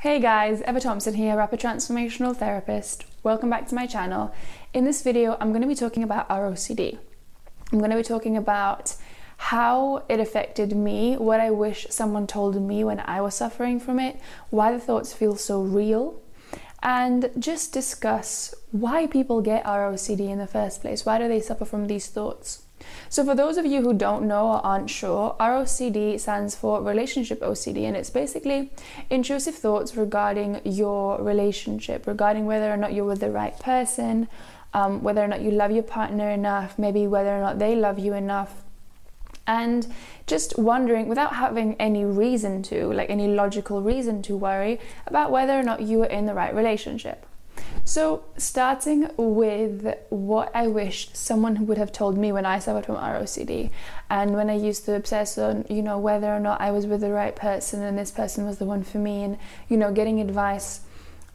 Hey guys, Eva Thomson here, Rapid Transformational Therapist. Welcome back to my channel. In this video, I'm going to be talking about ROCD. I'm going to be talking about how it affected me, what I wish someone told me when I was suffering from it, why the thoughts feel so real, and just discuss why people get ROCD in the first place. Why do they suffer from these thoughts? So, for those of you who don't know or aren't sure, ROCD stands for Relationship OCD, and it's basically intrusive thoughts regarding your relationship, regarding whether or not you're with the right person, um, whether or not you love your partner enough, maybe whether or not they love you enough. And just wondering, without having any reason to, like any logical reason to worry about whether or not you are in the right relationship. So, starting with what I wish someone would have told me when I suffered from ROCD, and when I used to obsess on, you know, whether or not I was with the right person and this person was the one for me, and, you know, getting advice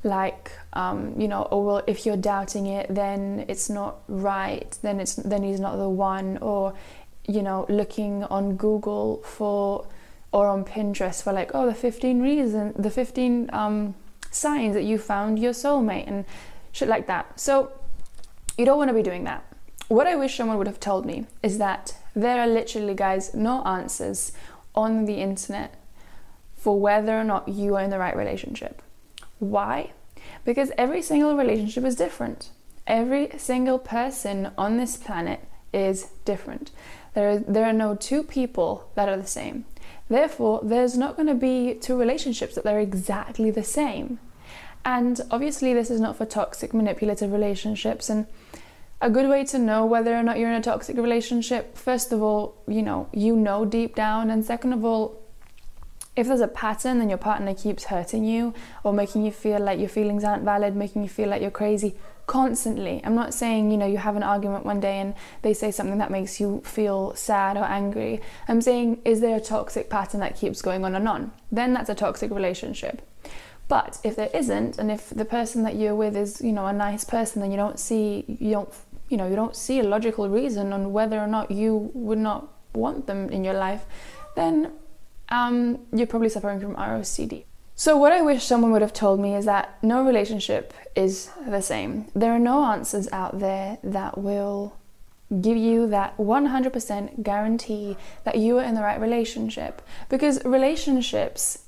like, um, you know, oh, well, if you're doubting it, then it's not right, then, it's, then he's not the one, or, you know, looking on Google for, or on Pinterest for like, oh, the 15 reasons, the 15, um, signs that you found your soulmate and shit like that. So you don't want to be doing that. What I wish someone would have told me is that there are literally, guys, no answers on the internet for whether or not you are in the right relationship. Why? Because every single relationship is different. Every single person on this planet is different. There, there are no two people that are the same. Therefore, there's not going to be two relationships that they're exactly the same. And obviously, this is not for toxic, manipulative relationships. And a good way to know whether or not you're in a toxic relationship, first of all, you know, you know deep down. And second of all, if there's a pattern and your partner keeps hurting you or making you feel like your feelings aren't valid, making you feel like you're crazy, constantly. I'm not saying, you know, you have an argument one day and they say something that makes you feel sad or angry. I'm saying, is there a toxic pattern that keeps going on and on? Then that's a toxic relationship. But if there isn't, and if the person that you're with is, you know, a nice person, then you don't see, you don't, you know, you don't see a logical reason on whether or not you would not want them in your life, then um, you're probably suffering from ROCD. So, what I wish someone would have told me is that no relationship is the same. There are no answers out there that will give you that 100% guarantee that you are in the right relationship because relationships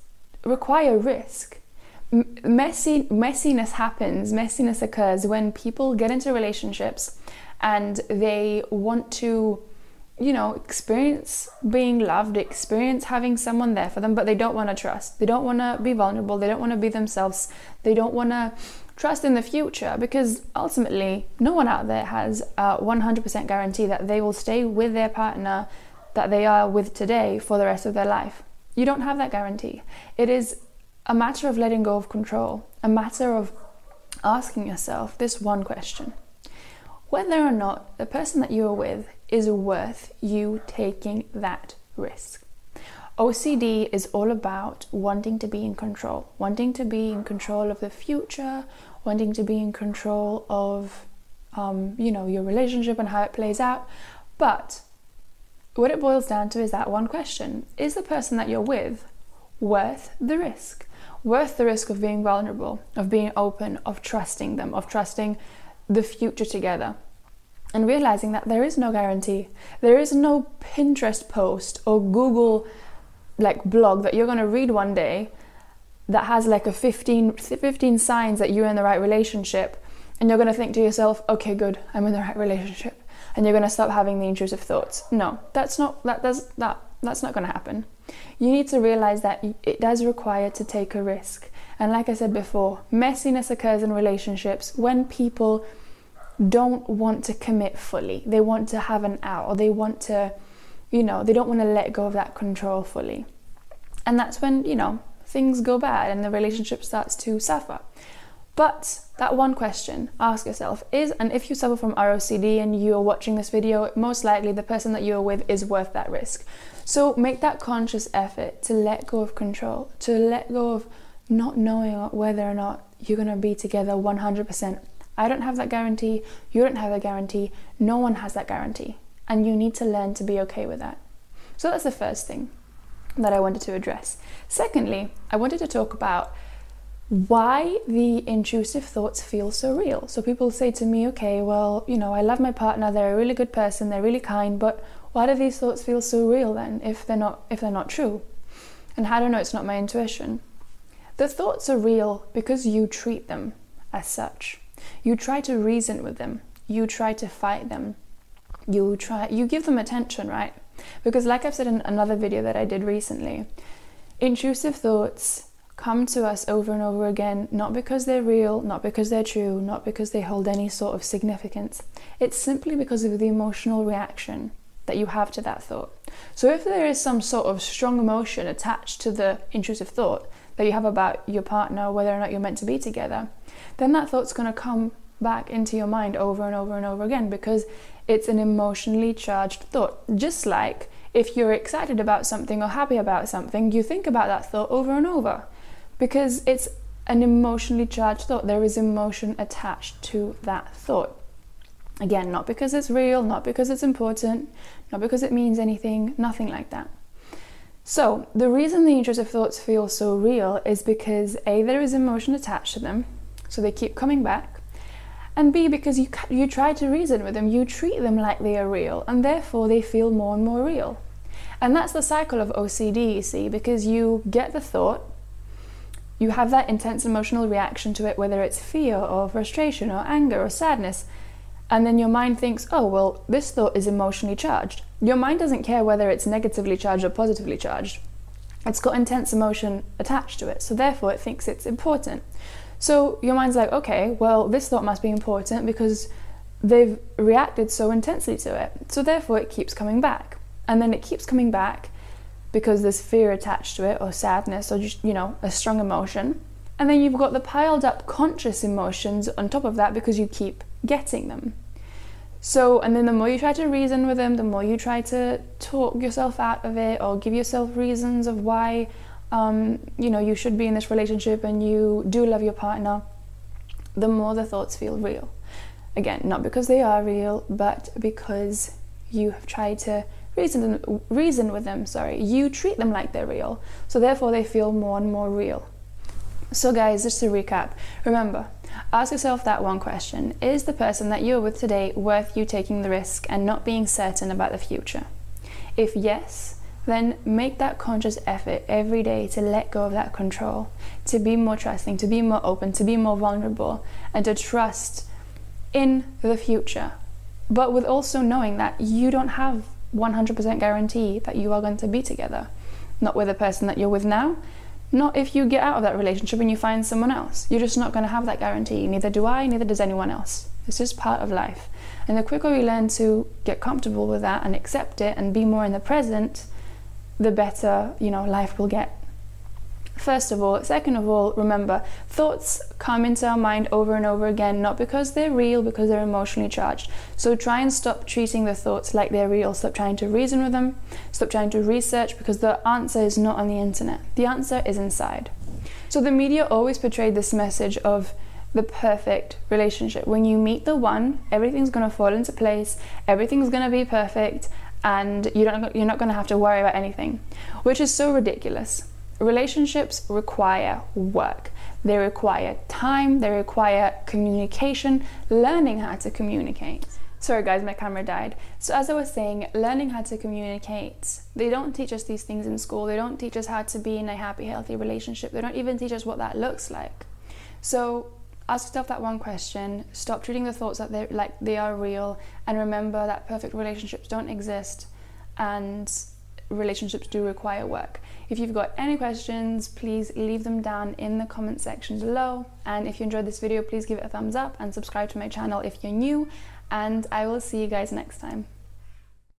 require risk. Messy, messiness happens, messiness occurs when people get into relationships and they want to you know, experience being loved, experience having someone there for them, but they don't want to trust. They don't want to be vulnerable. They don't want to be themselves. They don't want to trust in the future because ultimately, no one out there has a 100% guarantee that they will stay with their partner that they are with today for the rest of their life. You don't have that guarantee. It is a matter of letting go of control, a matter of asking yourself this one question whether or not the person that you are with is worth you taking that risk. OCD is all about wanting to be in control, wanting to be in control of the future, wanting to be in control of, um, you know, your relationship and how it plays out. But what it boils down to is that one question: Is the person that you're with worth the risk? Worth the risk of being vulnerable, of being open, of trusting them, of trusting the future together? And realizing that there is no guarantee. There is no Pinterest post or Google like blog that you're going to read one day that has like a 15, 15 signs that you're in the right relationship and you're going to think to yourself, "Okay, good. I'm in the right relationship." And you're going to stop having the intrusive thoughts. No, that's not that does that that's not going to happen. You need to realize that it does require to take a risk. And like I said before, messiness occurs in relationships when people don't want to commit fully. They want to have an out or they want to, you know, they don't want to let go of that control fully. And that's when, you know, things go bad and the relationship starts to suffer. But that one question, ask yourself is, and if you suffer from ROCD and you're watching this video, most likely the person that you're with is worth that risk. So make that conscious effort to let go of control, to let go of not knowing whether or not you're going to be together 100% I don't have that guarantee, you don't have that guarantee, no one has that guarantee. And you need to learn to be okay with that. So that's the first thing that I wanted to address. Secondly, I wanted to talk about why the intrusive thoughts feel so real. So people say to me, okay, well, you know, I love my partner, they're a really good person, they're really kind, but why do these thoughts feel so real then if they're not if they're not true? And how do I know it's not my intuition? The thoughts are real because you treat them as such. You try to reason with them. You try to fight them. You try you give them attention, right? Because like I've said in another video that I did recently, intrusive thoughts come to us over and over again, not because they're real, not because they're true, not because they hold any sort of significance. It's simply because of the emotional reaction that you have to that thought. So, if there is some sort of strong emotion attached to the intrusive thought that you have about your partner, whether or not you're meant to be together, then that thought's going to come back into your mind over and over and over again because it's an emotionally charged thought. Just like if you're excited about something or happy about something, you think about that thought over and over because it's an emotionally charged thought. There is emotion attached to that thought. Again, not because it's real, not because it's important, not because it means anything, nothing like that. So, the reason the intrusive thoughts feel so real is because A, there is emotion attached to them, so they keep coming back, and B, because you, you try to reason with them, you treat them like they are real, and therefore they feel more and more real. And that's the cycle of OCD, you see, because you get the thought, you have that intense emotional reaction to it, whether it's fear or frustration or anger or sadness, and then your mind thinks, oh, well, this thought is emotionally charged. Your mind doesn't care whether it's negatively charged or positively charged. It's got intense emotion attached to it, so therefore it thinks it's important. So your mind's like, okay, well, this thought must be important because they've reacted so intensely to it. So therefore it keeps coming back. And then it keeps coming back because there's fear attached to it, or sadness, or just, you know, a strong emotion. And then you've got the piled up conscious emotions on top of that because you keep getting them. So, and then the more you try to reason with them, the more you try to talk yourself out of it or give yourself reasons of why, um, you know, you should be in this relationship and you do love your partner, the more the thoughts feel real. Again, not because they are real, but because you have tried to reason, reason with them. Sorry, you treat them like they're real, so therefore they feel more and more real. So, guys, just to recap, remember, ask yourself that one question Is the person that you're with today worth you taking the risk and not being certain about the future? If yes, then make that conscious effort every day to let go of that control, to be more trusting, to be more open, to be more vulnerable, and to trust in the future. But with also knowing that you don't have 100% guarantee that you are going to be together. Not with the person that you're with now, not if you get out of that relationship and you find someone else. You're just not going to have that guarantee. Neither do I, neither does anyone else. It's just part of life. And the quicker we learn to get comfortable with that and accept it and be more in the present, the better, you know, life will get. First of all, second of all, remember, thoughts come into our mind over and over again, not because they're real, because they're emotionally charged. So try and stop treating the thoughts like they're real. Stop trying to reason with them. Stop trying to research because the answer is not on the internet. The answer is inside. So the media always portrayed this message of the perfect relationship. When you meet the one, everything's going to fall into place, everything's going to be perfect, and you don't, you're not going to have to worry about anything, which is so ridiculous relationships require work. They require time, they require communication, learning how to communicate. Sorry guys, my camera died. So as I was saying, learning how to communicate. They don't teach us these things in school. They don't teach us how to be in a happy, healthy relationship. They don't even teach us what that looks like. So ask yourself that one question. Stop treating the thoughts that they like they are real and remember that perfect relationships don't exist and relationships do require work. If you've got any questions, please leave them down in the comment section below. And if you enjoyed this video, please give it a thumbs up and subscribe to my channel if you're new. And I will see you guys next time.